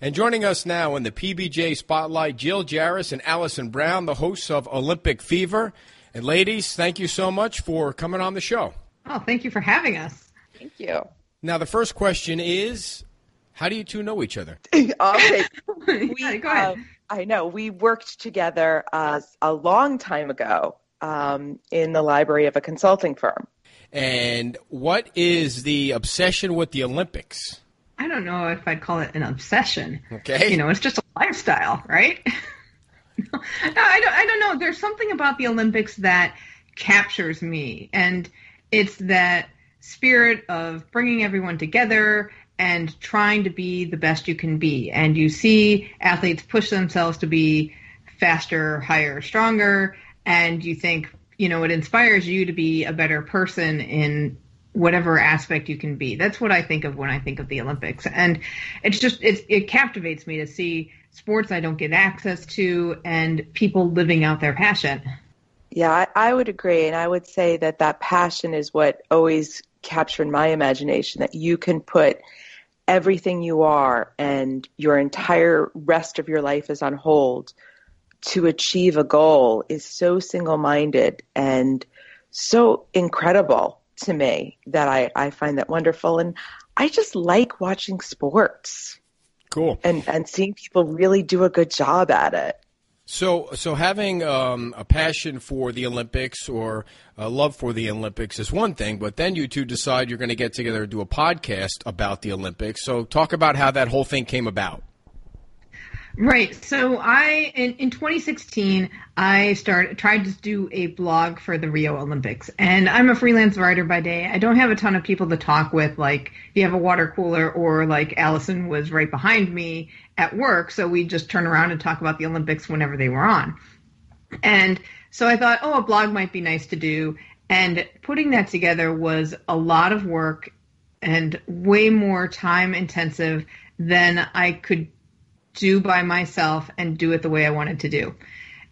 And joining us now in the PBJ Spotlight, Jill Jaracz and Allison Brown, the hosts of Olympic Fever. And ladies, thank you so much for coming on the show. Oh, thank you for having us. Thank you. Now, the first question is how do you two know each other? okay. We, Go ahead. Uh, I know. We worked together uh, a long time ago um, in the library of a consulting firm. And what is the obsession with the Olympics? I don't know if I'd call it an obsession. Okay. You know, it's just a lifestyle, right? no, I don't. I don't know. There's something about the Olympics that captures me, and it's that spirit of bringing everyone together and trying to be the best you can be. And you see athletes push themselves to be faster, higher, stronger, and you think, you know, it inspires you to be a better person in whatever aspect you can be. That's what I think of when I think of the Olympics. And it's just it's, it captivates me to see sports I don't get access to and people living out their passion. Yeah, I, I would agree. And I would say that that passion is what always captured my imagination that you can put everything you are and your entire rest of your life is on hold to achieve a goal is so single minded and so incredible to me that I, I find that wonderful. And I just like watching sports. Cool. And, and seeing people really do a good job at it. So, so having um, a passion for the Olympics or a love for the Olympics is one thing, but then you two decide you're going to get together and do a podcast about the Olympics. So, talk about how that whole thing came about. Right. So I in, in 2016 I started tried to do a blog for the Rio Olympics. And I'm a freelance writer by day. I don't have a ton of people to talk with like if you have a water cooler or like Allison was right behind me at work, so we just turn around and talk about the Olympics whenever they were on. And so I thought, oh, a blog might be nice to do. And putting that together was a lot of work and way more time intensive than I could do by myself and do it the way I wanted to do.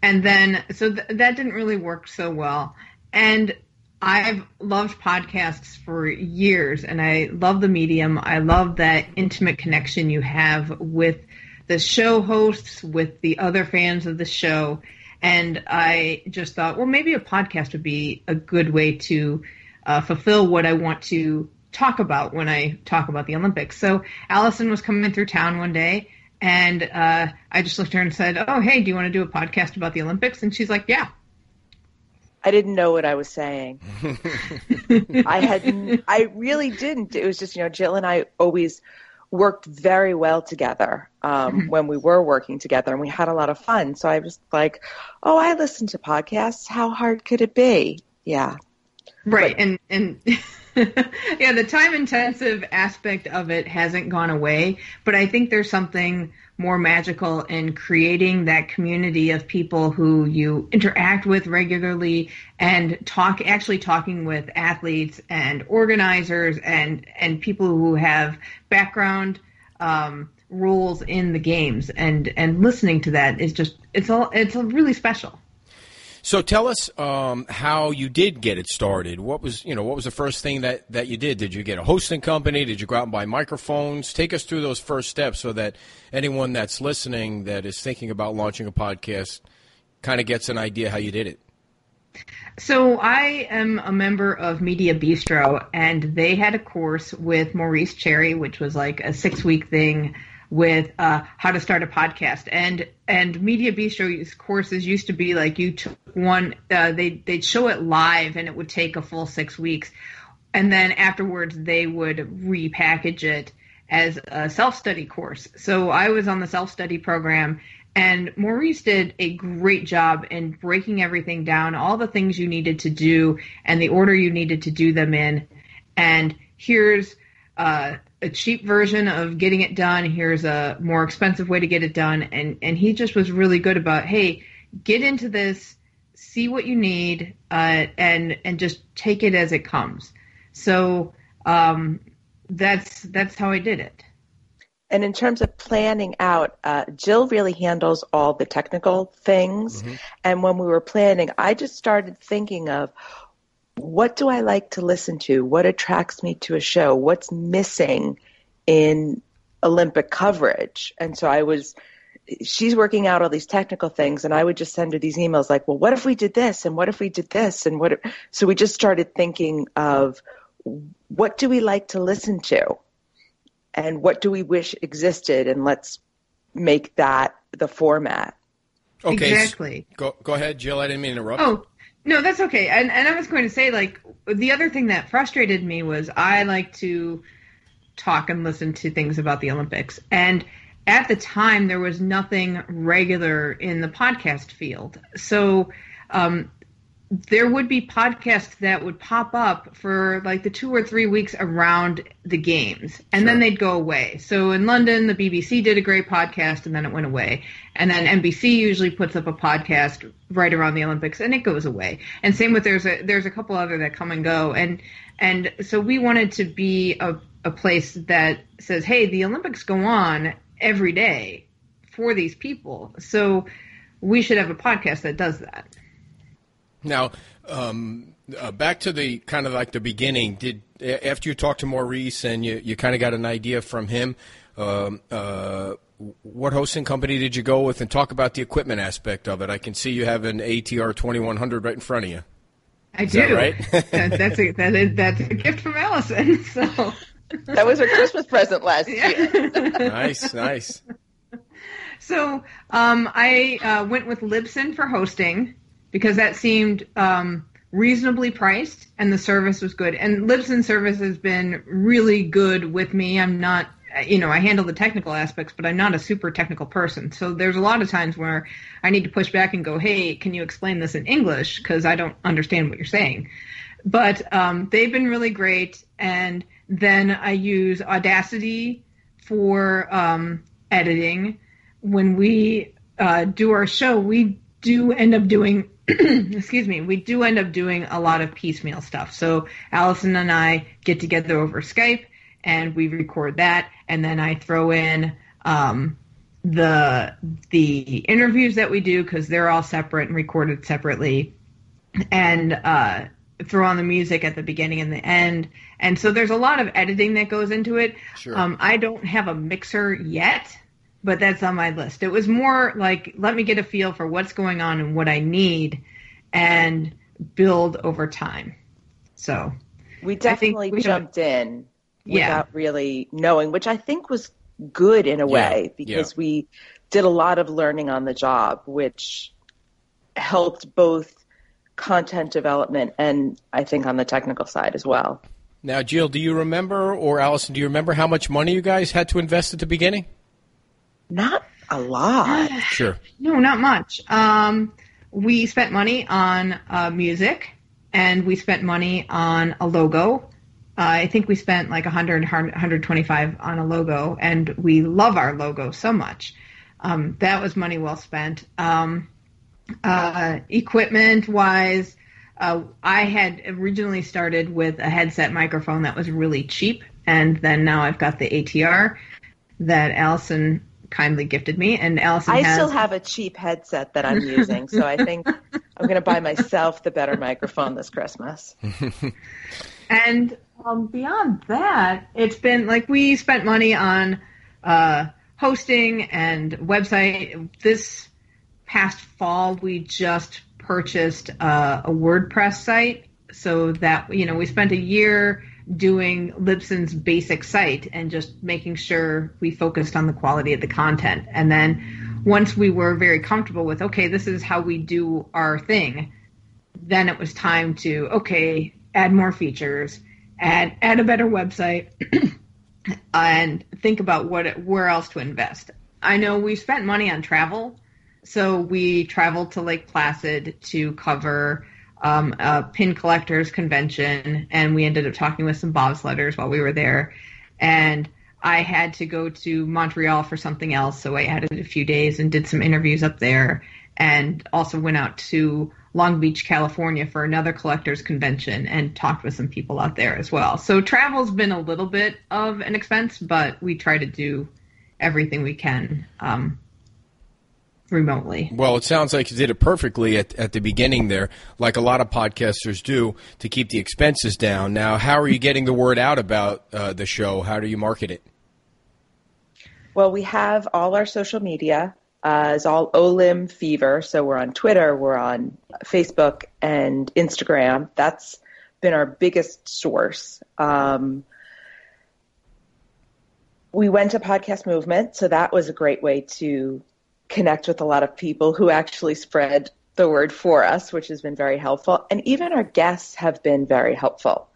And then, so th- that didn't really work so well. And I've loved podcasts for years and I love the medium. I love that intimate connection you have with the show hosts, with the other fans of the show. And I just thought, well, maybe a podcast would be a good way to uh, fulfill what I want to talk about when I talk about the Olympics. So Allison was coming through town one day and uh, I just looked at her and said, "Oh, hey, do you want to do a podcast about the Olympics?" And she's like, "Yeah." I didn't know what I was saying. I had, I really didn't. It was just, you know, Jill and I always worked very well together um, mm-hmm. when we were working together, and we had a lot of fun. So I was like, "Oh, I listen to podcasts. How hard could it be?" Yeah, right. But, and and yeah, the time intensive aspect of it hasn't gone away, but I think there's something more magical in creating that community of people who you interact with regularly and talk actually talking with athletes and organizers and and people who have background um, rules in the games and and listening to that is just it's all it's really special. So tell us um, how you did get it started. What was you know what was the first thing that, that you did? Did you get a hosting company? Did you go out and buy microphones? Take us through those first steps so that anyone that's listening that is thinking about launching a podcast kind of gets an idea how you did it. So I am a member of Media Bistro, and they had a course with Maurice Cherry, which was like a six week thing with uh, how to start a podcast. And and media bistro's courses used to be like you took one uh, they they'd show it live and it would take a full six weeks. And then afterwards they would repackage it as a self-study course. So i was on the self-study program and maurice did a great job in breaking everything down all the things you needed to do and the order you needed to do them in. And here's uh, a cheap version of getting it done. Here's a more expensive way to get it done. And, and he just was really good about, hey, get into this, see what you need, uh, and, and just take it as it comes. So, um, that's, that's how I did it. And in terms of planning out, uh, Jill really handles all the technical things. Mm-hmm. And when we were planning, I just started thinking of what do I like to listen to? What attracts me to a show? What's missing in Olympic coverage. And so I was, she's working out all these technical things and I would just send her these emails like, well, what if we did this? And what if we did this? And what, if, so we just started thinking of what do we like to listen to? And what do we wish existed? And let's make that the format. Okay. Exactly. Go, go ahead, Jill. I didn't mean to interrupt. Oh, no, that's okay. And and I was going to say like the other thing that frustrated me was I like to talk and listen to things about the Olympics. And at the time there was nothing regular in the podcast field. So um, there would be podcasts that would pop up for like the two or three weeks around the games and sure. then they'd go away. So in London, the BBC did a great podcast and then it went away. And then NBC usually puts up a podcast right around the Olympics and it goes away. And same with there's a there's a couple other that come and go. And and so we wanted to be a, a place that says, hey, the Olympics go on every day for these people. So we should have a podcast that does that. Now, um, uh, back to the kind of like the beginning. Did after you talked to Maurice and you, you kind of got an idea from him, um, uh, what hosting company did you go with, and talk about the equipment aspect of it? I can see you have an ATR twenty one hundred right in front of you. I is do. That right? that, that's a that is, that's a gift from Allison. So that was her Christmas present last year. nice, nice. So um, I uh, went with Libsyn for hosting because that seemed um, reasonably priced and the service was good. And Libsyn service has been really good with me. I'm not, you know, I handle the technical aspects, but I'm not a super technical person. So there's a lot of times where I need to push back and go, hey, can you explain this in English? Because I don't understand what you're saying. But um, they've been really great. And then I use Audacity for um, editing. When we uh, do our show, we do end up doing excuse me, we do end up doing a lot of piecemeal stuff. So Allison and I get together over Skype and we record that, and then I throw in um, the the interviews that we do because they're all separate and recorded separately, and uh, throw on the music at the beginning and the end. And so there's a lot of editing that goes into it. Sure. Um, I don't have a mixer yet but that's on my list. It was more like let me get a feel for what's going on and what I need and build over time. So we definitely we jumped in yeah. without really knowing, which I think was good in a yeah. way because yeah. we did a lot of learning on the job, which helped both content development and I think on the technical side as well. Now, Jill, do you remember, or Allison, do you remember how much money you guys had to invest at the beginning? Not a lot. Sure. No, not much. Um, we spent money on uh, music, and we spent money on a logo. Uh, I think we spent like 100, 125 on a logo, and we love our logo so much. Um, that was money well spent. Um, uh, equipment wise, uh, I had originally started with a headset microphone that was really cheap, and then now I've got the ATR that Allison kindly gifted me, and Allison. I has... still have a cheap headset that I'm using, so I think I'm going to buy myself the better microphone this Christmas. and um, beyond that, it's been like we spent money on uh, hosting and website. This past fall, we just purchased uh, a WordPress site, so that you know we spent a year doing Libsyn's basic site and just making sure we focused on the quality of the content. And then once we were very comfortable with, okay, this is how we do our thing, then it was time to, okay, add more features, add add a better website, and think about what where else to invest. I know we spent money on travel, so we traveled to Lake Placid to cover um, a pin collectors convention, and we ended up talking with some bobsledders while we were there. And I had to go to Montreal for something else, so I added a few days and did some interviews up there, and also went out to Long Beach, California for another collectors convention and talked with some people out there as well. So travel's been a little bit of an expense, but we try to do everything we can um, remotely. Well, it sounds like you did it perfectly at, at the beginning there, like a lot of podcasters do to keep the expenses down. Now, how are you getting the word out about uh, the show? How do you market it? Well, we have all our social media. Uh, is all Olym Fever. So we're on Twitter, we're on Facebook and Instagram. That's been our biggest source. Um, we went to Podcast Movement, so that was a great way to connect with a lot of people who actually spread the word for us, which has been very helpful. And even our guests have been very helpful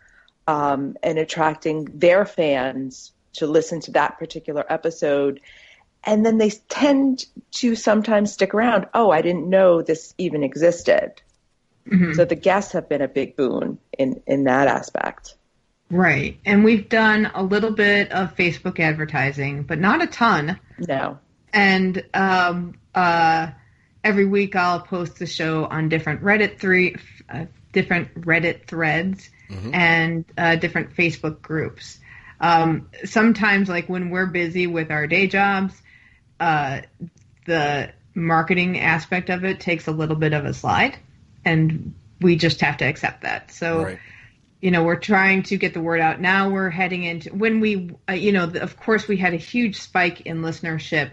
um, in attracting their fans to listen to that particular episode. And then they tend to sometimes stick around. Oh, I didn't know this even existed. Mm-hmm. So the guests have been a big boon in, in that aspect. Right. And we've done a little bit of Facebook advertising, but not a ton. No. And um, uh, every week I'll post the show on different Reddit three, uh, different Reddit threads mm-hmm. and uh, different Facebook groups. Um, sometimes, like when we're busy with our day jobs, uh, the marketing aspect of it takes a little bit of a slide, and we just have to accept that. So. Right you know, we're trying to get the word out. Now we're heading into when we, uh, you know, of course, we had a huge spike in listenership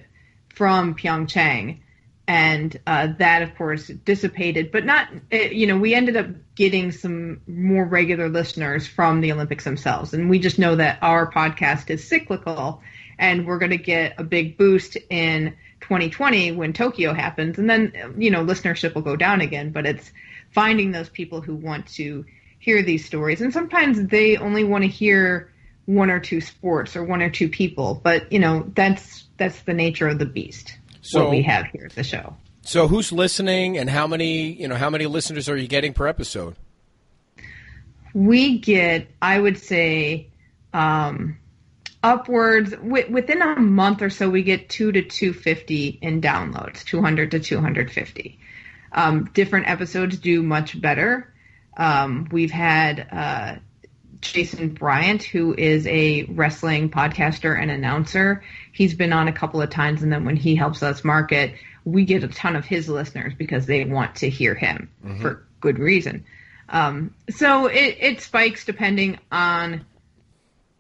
from Pyeongchang, and uh, that, of course, dissipated. But not, uh, you know, we ended up getting some more regular listeners from the Olympics themselves, and we just know that our podcast is cyclical, and we're going to get a big boost in 2020 when Tokyo happens, and then, you know, listenership will go down again. But it's finding those people who want to hear these stories. And sometimes they only want to hear one or two sports or one or two people, but you know, that's that's the nature of the beast. So what we have here at the show. So who's listening and how many, you know, how many listeners are you getting per episode? We get, I would say, um, upwards w- within a month or so we get 2 to 250 in downloads 200 to 250 um, different episodes do much better um, we've had uh, Jason Bryant, who is a wrestling podcaster and announcer. He's been on a couple of times, and then when he helps us market, we get a ton of his listeners because they want to hear him mm-hmm. for good reason. Um, so it, it spikes depending on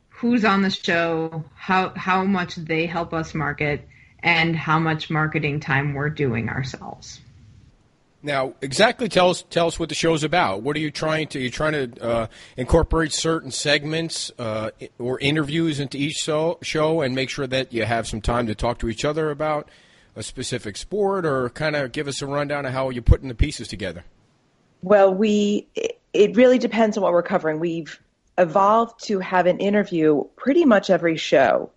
who's on the show, how how much they help us market, and how much marketing time we're doing ourselves. Now, exactly tell us tell us what the show's about. What are you trying to? Are trying to uh, incorporate certain segments uh, or interviews into each show, show and make sure that you have some time to talk to each other about a specific sport, or kind of give us a rundown of how you're putting the pieces together? Well, we it really depends on what we're covering. We've evolved to have an interview pretty much every show,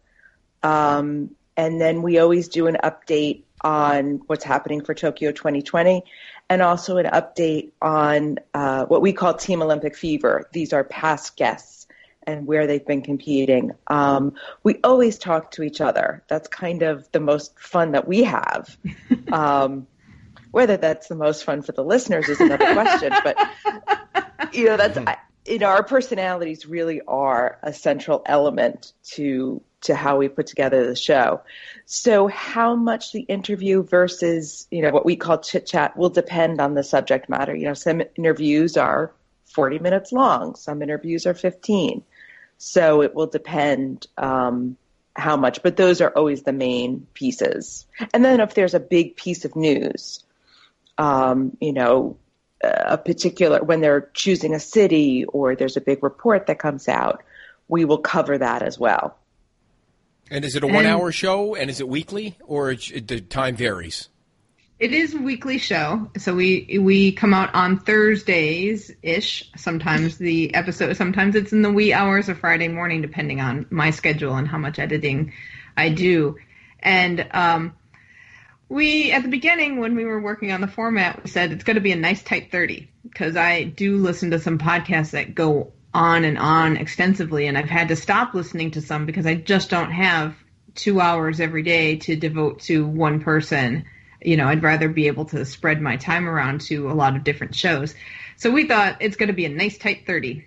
um, and then we always do an update on what's happening for Tokyo 2020 and also an update on uh, what we call Team Olympic Fever. These are past guests and where they've been competing. Um, we always talk to each other. That's kind of the most fun that we have. Um, whether that's the most fun for the listeners is another question, but you know that's I, you know our personalities really are a central element to to how we put together the show. So how much the interview versus, you know, what we call chit chat will depend on the subject matter. You know, some interviews are 40 minutes long, some interviews are 15. So it will depend um, how much, but those are always the main pieces. And then if there's a big piece of news, um, you know, a particular, when they're choosing a city or there's a big report that comes out, we will cover that as well. And is it a one hour show and is it weekly or it, the time varies? It is a weekly show. So we we come out on Thursdays ish. Sometimes the episode sometimes it's in the wee hours of Friday morning depending on my schedule and how much editing I do. And um, we at the beginning when we were working on the format we said it's going to be a nice tight 30 because I do listen to some podcasts that go on and on extensively, and I've had to stop listening to some because I just don't have two hours every day to devote to one person. You know, I'd rather be able to spread my time around to a lot of different shows. So we thought it's going to be a nice tight 30.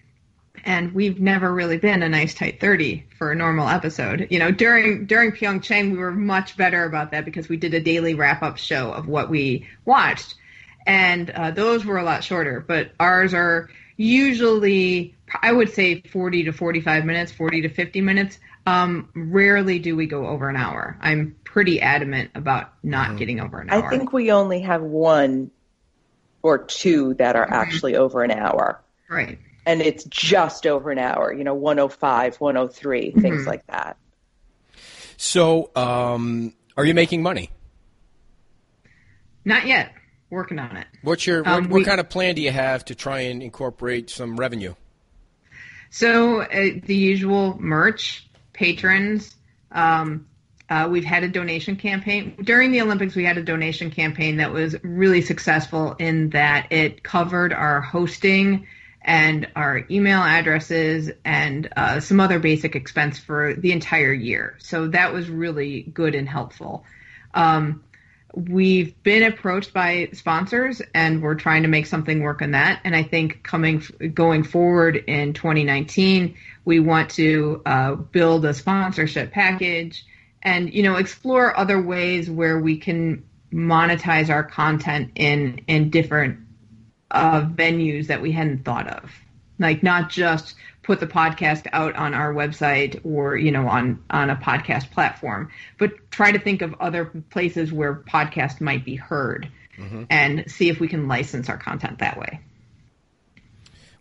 And we've never really been a nice tight 30 for a normal episode. You know, during during Pyeongchang we were much better about that because we did a daily wrap up show of what we watched. And uh, those were a lot shorter, but ours are usually I would say 40 to 45 minutes, 40 to 50 minutes. um, rarely do we go over an hour. I'm pretty adamant about not mm-hmm. getting over an hour. I think we only have one or two that are mm-hmm. actually over an hour. Right. And it's just over an hour, you know, 105, 103, mm-hmm. things like that. So, um, are you making money? Not yet. Working on it. What's your um, what, what we, kind of plan do you have to try and incorporate some revenue? So uh, the usual merch, patrons. Um, uh, we've had a donation campaign during the Olympics. We had a donation campaign that was really successful in that it covered our hosting and our email addresses and uh, some other basic expense for the entire year. So that was really good and helpful. Um, we've been approached by sponsors and we're trying to make something work on that. And i think coming going forward in 2019 we want to uh, build a sponsorship package and you know explore other ways where we can monetize our content in in different uh, venues that we hadn't thought of. Like not just put the podcast out on our website or you know on on a podcast platform but try to think of other places where podcast might be heard mm-hmm. and see if we can license our content that way.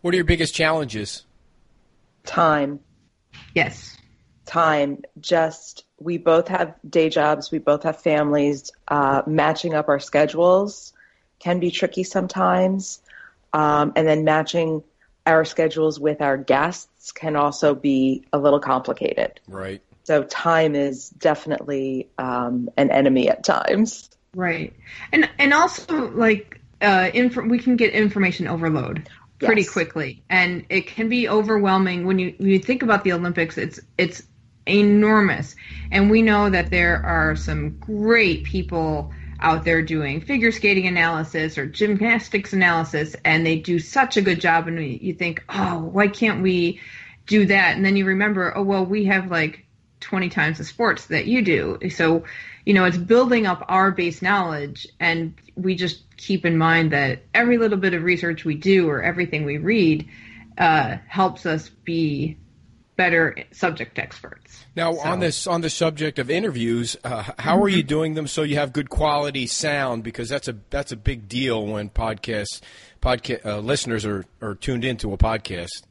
What are your biggest challenges? Time. Yes. Time. Just we both have day jobs we both have families uh, matching up our schedules can be tricky sometimes um, and then matching our schedules with our guests can also be a little complicated. Right. So time is definitely um, an enemy at times. Right. And and also like uh, inf- we can get information overload pretty yes. quickly, and it can be overwhelming when you when you think about the Olympics. It's it's enormous, and we know that there are some great people out there doing figure skating analysis or gymnastics analysis, and they do such a good job. And you think, oh, why can't we do that? And then you remember, oh, well, we have like 20 times the sports that you do. So, you know, it's building up our base knowledge, and we just keep in mind that every little bit of research we do or everything we read uh, helps us be better subject experts. Now, so. on this on the subject of interviews, uh, how mm-hmm. are you doing them so you have good quality sound? Because that's a that's a big deal when podcasts podcast uh, listeners are, are tuned into a podcast.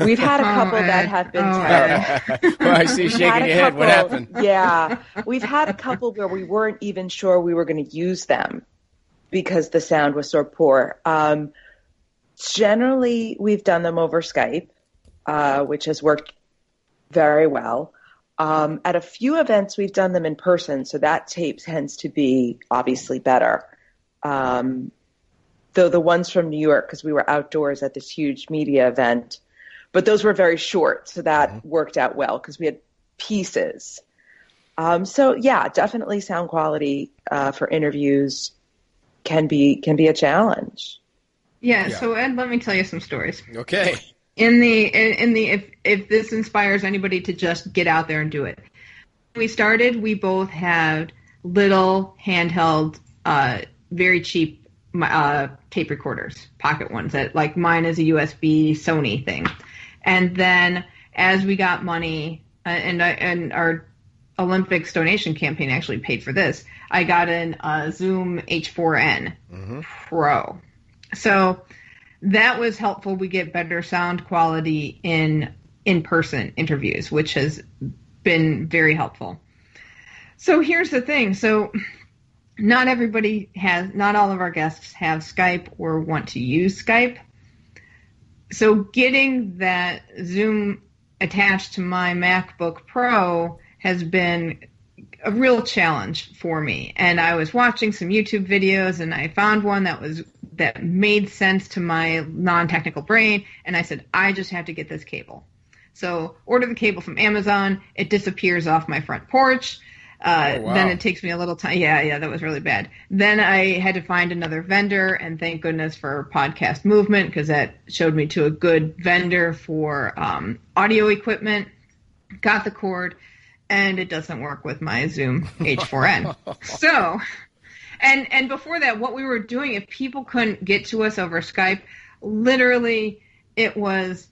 We've had a couple oh, that have been oh, terrible. well, I see you shaking your head. what happened? Yeah, we've had a couple where we weren't even sure we were going to use them because the sound was so poor. Um, generally, we've done them over Skype, uh, which has worked very well. Um, at a few events, we've done them in person, so that tape tends to be obviously better. Um, though the ones from New York, because we were outdoors at this huge media event, but those were very short, so that mm-hmm. worked out well because we had pieces. Um, so yeah, definitely sound quality uh, for interviews can be can be a challenge. Yeah, yeah. So Ed, let me tell you some stories. Okay in the in, the if if this inspires anybody to just get out there and do it. When we started, we both had little handheld, uh, very cheap uh, tape recorders, pocket ones. That like mine is a USB Sony thing, and then as we got money, uh, and and our Olympics donation campaign actually paid for this. I got an uh, Zoom H4n mm-hmm. Pro. So that was helpful. We get better sound quality in in person interviews, which has been very helpful. So here's the thing. So not everybody has, not all of our guests have Skype or want to use Skype. So getting that Zoom attached to my MacBook Pro has been a real challenge for me. And I was watching some YouTube videos and I found one that was that made sense to my non-technical brain and I said I just have to get this cable. So order the cable from Amazon. It disappears off my front porch. Uh, oh, wow. Then it takes me a little time. Yeah, yeah, that was really bad. Then I had to find another vendor, and thank goodness for Podcast Movement because that showed me to a good vendor for um, audio equipment. Got the cord, and it doesn't work with my Zoom H4n. so and and before that, what we were doing, if people couldn't get to us over Skype, literally it was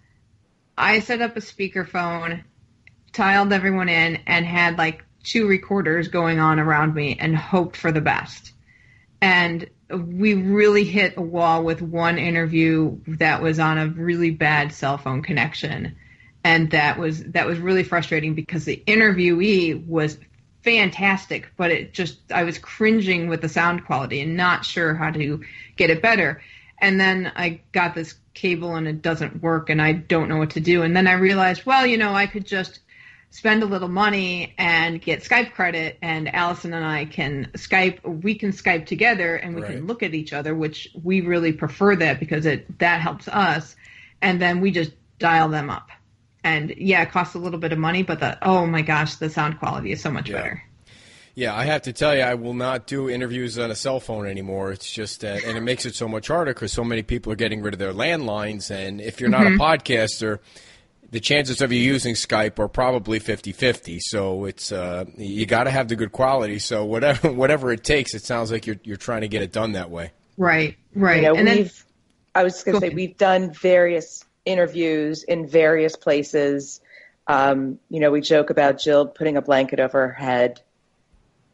I set up a speakerphone tiled everyone in and had like two recorders going on around me and hoped for the best. And we really hit a wall with one interview that was on a really bad cell phone connection. And that was that was really frustrating because the interviewee was fantastic, but it just I was cringing with the sound quality and not sure how to get it better. And then I got this cable and it doesn't work and I don't know what to do. And then I realized, well, you know, I could just spend a little money and get Skype credit and Allison and I can Skype we can Skype together and we right. can look at each other, which we really prefer that because it that helps us. And then we just dial them up and yeah, it costs a little bit of money, but the oh my gosh, the sound quality is so much yeah. better. Yeah, I have to tell you, I will not do interviews on a cell phone anymore. It's just that, and it makes it so much harder because so many people are getting rid of their landlines. And if you're not mm-hmm. a podcaster, the chances of you using Skype are probably 50-50. So it's uh, you got to have the good quality. So whatever whatever it takes, it sounds like you're you're trying to get it done that way. Right, right. You know, and then I was going to say ahead. we've done various interviews in various places. Um, you know, we joke about Jill putting a blanket over her head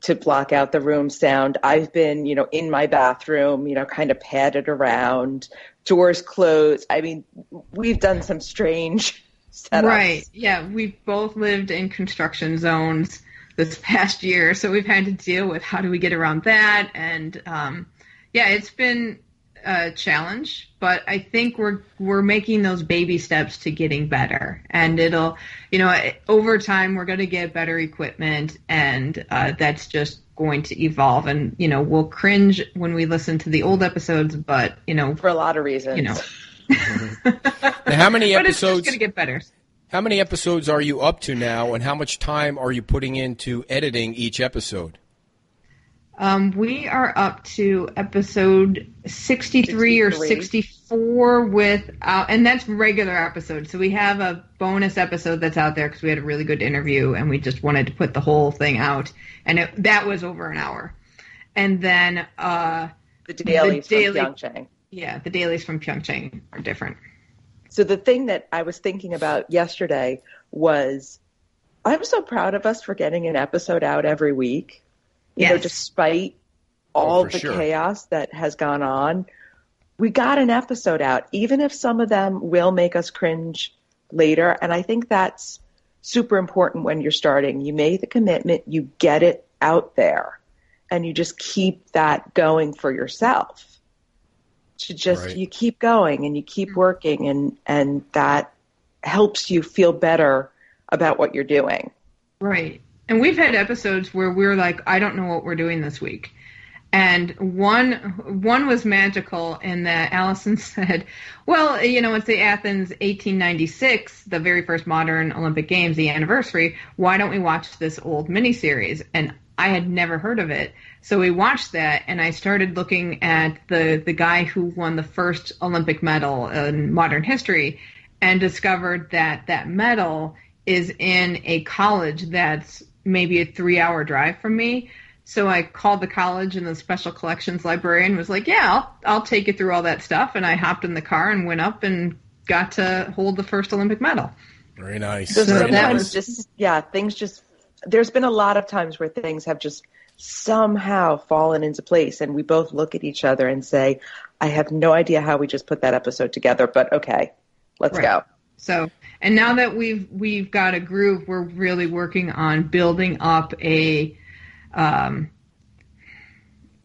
to block out the room sound. I've been, you know, in my bathroom, you know, kind of padded around, doors closed. I mean, we've done some strange setups. Right. Yeah. We've both lived in construction zones this past year, so we've had to deal with how do we get around that. And um, yeah, it's been a challenge, but I think we're we're making those baby steps to getting better, and it'll, you know, over time we're going to get better equipment, and uh, that's just going to evolve. And you know, we'll cringe when we listen to the old episodes, but you know, for a lot of reasons, you know. now, how many episodes? It's going to get better. How many episodes are you up to now, and how much time are you putting into editing each episode? Um, we are up to episode 63, 63. or 64 with, uh, and that's regular episodes. So we have a bonus episode that's out there because we had a really good interview and we just wanted to put the whole thing out. And it, that was over an hour. And then uh, the dailies the daily, from Pyeongchang. Yeah, the dailies from Pyeongchang are different. So the thing that I was thinking about yesterday was I'm so proud of us for getting an episode out every week you yes. know, despite oh, all oh, the sure. chaos that has gone on, we got an episode out, even if some of them will make us cringe later. And I think that's super important when you're starting. You made the commitment, you get it out there, and you just keep that going for yourself. To just right. you keep going and you keep mm-hmm. working and and that helps you feel better about what you're doing. Right. And we've had episodes where we're like, I don't know what we're doing this week. And one one was magical in that Allison said, "Well, you know, it's the Athens 1896, the very first modern Olympic Games, the anniversary. Why don't we watch this old miniseries?" And I had never heard of it, so we watched that, and I started looking at the the guy who won the first Olympic medal in modern history, and discovered that that medal is in a college that's maybe a three hour drive from me. So I called the college and the special collections librarian was like, "Yeah, I'll I'll take you through all that stuff." And I hopped in the car and went up and got to hold the first Olympic medal. Very nice. So Very sometimes nice. just yeah, things just there's been a lot of times where things have just somehow fallen into place and we both look at each other and say, I have no idea how we just put that episode together, but okay, let's right. go. So and now that we've we've got a groove, we're really working on building up a um,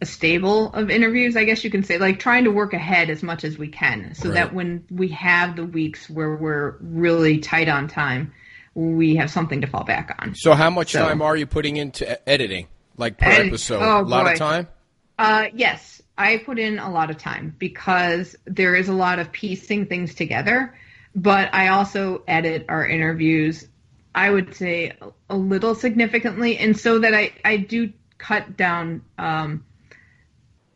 a stable of interviews, I guess you can say, like trying to work ahead as much as we can, so right. that when we have the weeks where we're really tight on time, we have something to fall back on. So, how much so, time are you putting into editing, like per episode? Oh, a lot boy. of time. Uh, yes, I put in a lot of time because there is a lot of piecing things together but I also edit our interviews, I would say a little significantly, and so that I, I do cut down um,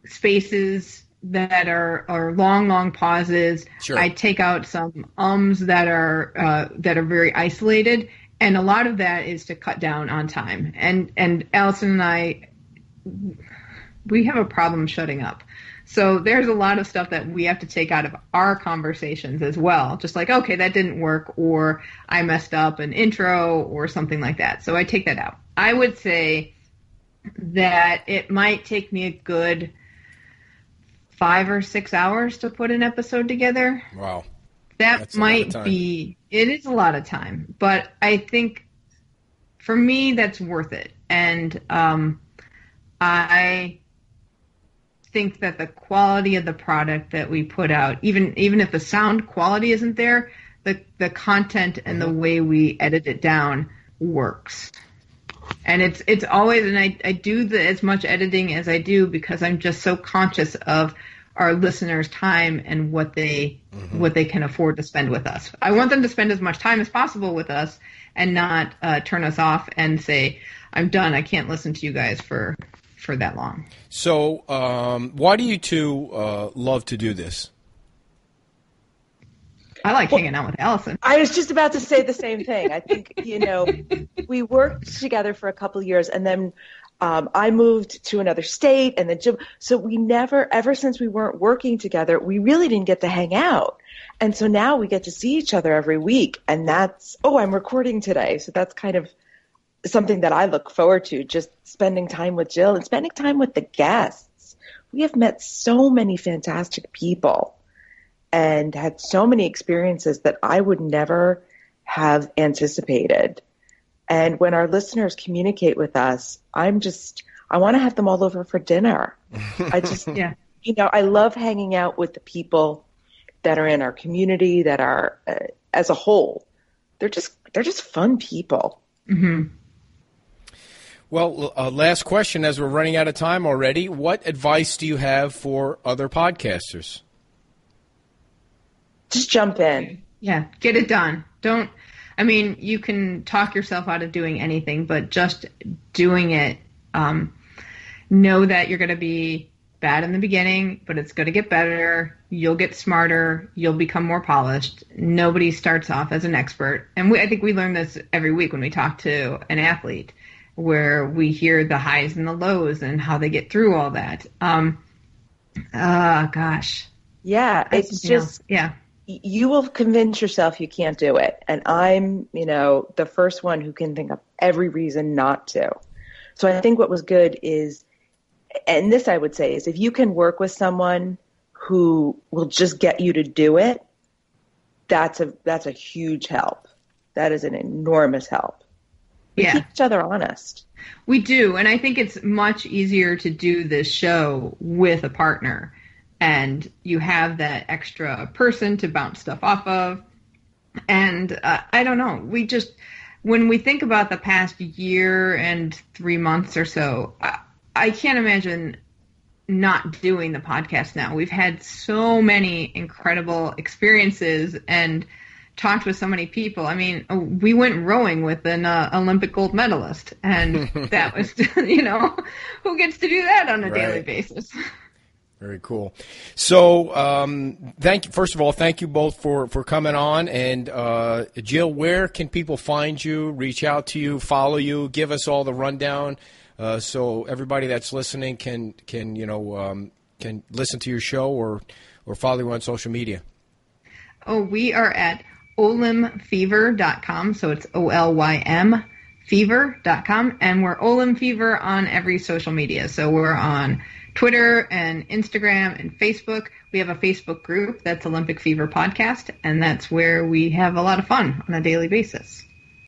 spaces that are, are long, long pauses. Sure. I take out some ums that are uh, that are very isolated, and a lot of that is to cut down on time. And and Allison and I, we have a problem shutting up. So there's a lot of stuff that we have to take out of our conversations as well. Just like, okay, that didn't work, or I messed up an intro, or something like that. So I take that out. I would say that it might take me a good five or six hours to put an episode together. Wow. That That's a lot of might be, it is a lot of time, but I think for me, that's worth it. And um, I think that the quality of the product that we put out, even even if the sound quality isn't there, the the content and the way we edit it down works. And it's it's always and I, I do the, as much editing as I do because I'm just so conscious of our listeners' time and what they what they can afford to spend with us. I want them to spend as much time as possible with us and not uh, turn us off and say, "I'm done. I can't listen to you guys for for that long." So, um, why do you two uh, love to do this? I like hanging out with Allison. I was just about to say the same thing. I think, you know, we worked together for a couple of years and then um, I moved to another state and then Jim. So we never, ever since we weren't working together, we really didn't get to hang out. And so now we get to see each other every week. And that's, oh, I'm recording today. So that's kind of something that I look forward to, just spending time with Jill and spending time with the guests. We have met so many fantastic people and had so many experiences that I would never have anticipated. And when our listeners communicate with us, I'm just, I want to have them all over for dinner. I just, Yeah. you know, I love hanging out with the people that are in our community that are, uh, as a whole, they're just, they're just fun people. Well, uh, last question as we're running out of time already. What advice do you have for other podcasters? Just jump in. Yeah, get it done. Don't. I mean, you can talk yourself out of doing anything, but just doing it. Um, know that you're going to be bad in the beginning, but it's going to get better. You'll get smarter. You'll become more polished. Nobody starts off as an expert, and we, I think we learn this every week when we talk to an athlete, where we hear the highs and the lows and how they get through all that. Um, uh, gosh, Yeah, it's just, yeah. you will convince yourself you can't do it. And I'm, you know, the first one who can think of every reason not to. So I think what was good is, and this I would say is if you can work with someone who will just get you to do it, that's a, that's a huge help. That is an enormous help. We Yeah. keep each other honest. We do, and I think it's much easier to do this show with a partner, and you have that extra person to bounce stuff off of. And uh, I don't know, we just when we think about the past year and three months or so, I, I can't imagine not doing the podcast now. We've had so many incredible experiences and talked with so many people. I mean, uh, we went rowing with an uh, Olympic gold medalist, and that was, you know, who gets to do that on a daily basis? Very cool. So, um, thank you. First of all, thank you both for, for coming on. And uh, Jill, where can people find you, reach out to you, follow you, give us all the rundown, uh, so everybody that's listening can can you know um, can listen to your show or or follow you on social media. Oh, we are at olymfever.com, so it's O L Y M fever.com, and we're Olym Fever on every social media. So we're on Twitter and Instagram and Facebook. We have a Facebook group that's Olympic Fever Podcast, and that's where we have a lot of fun on a daily basis.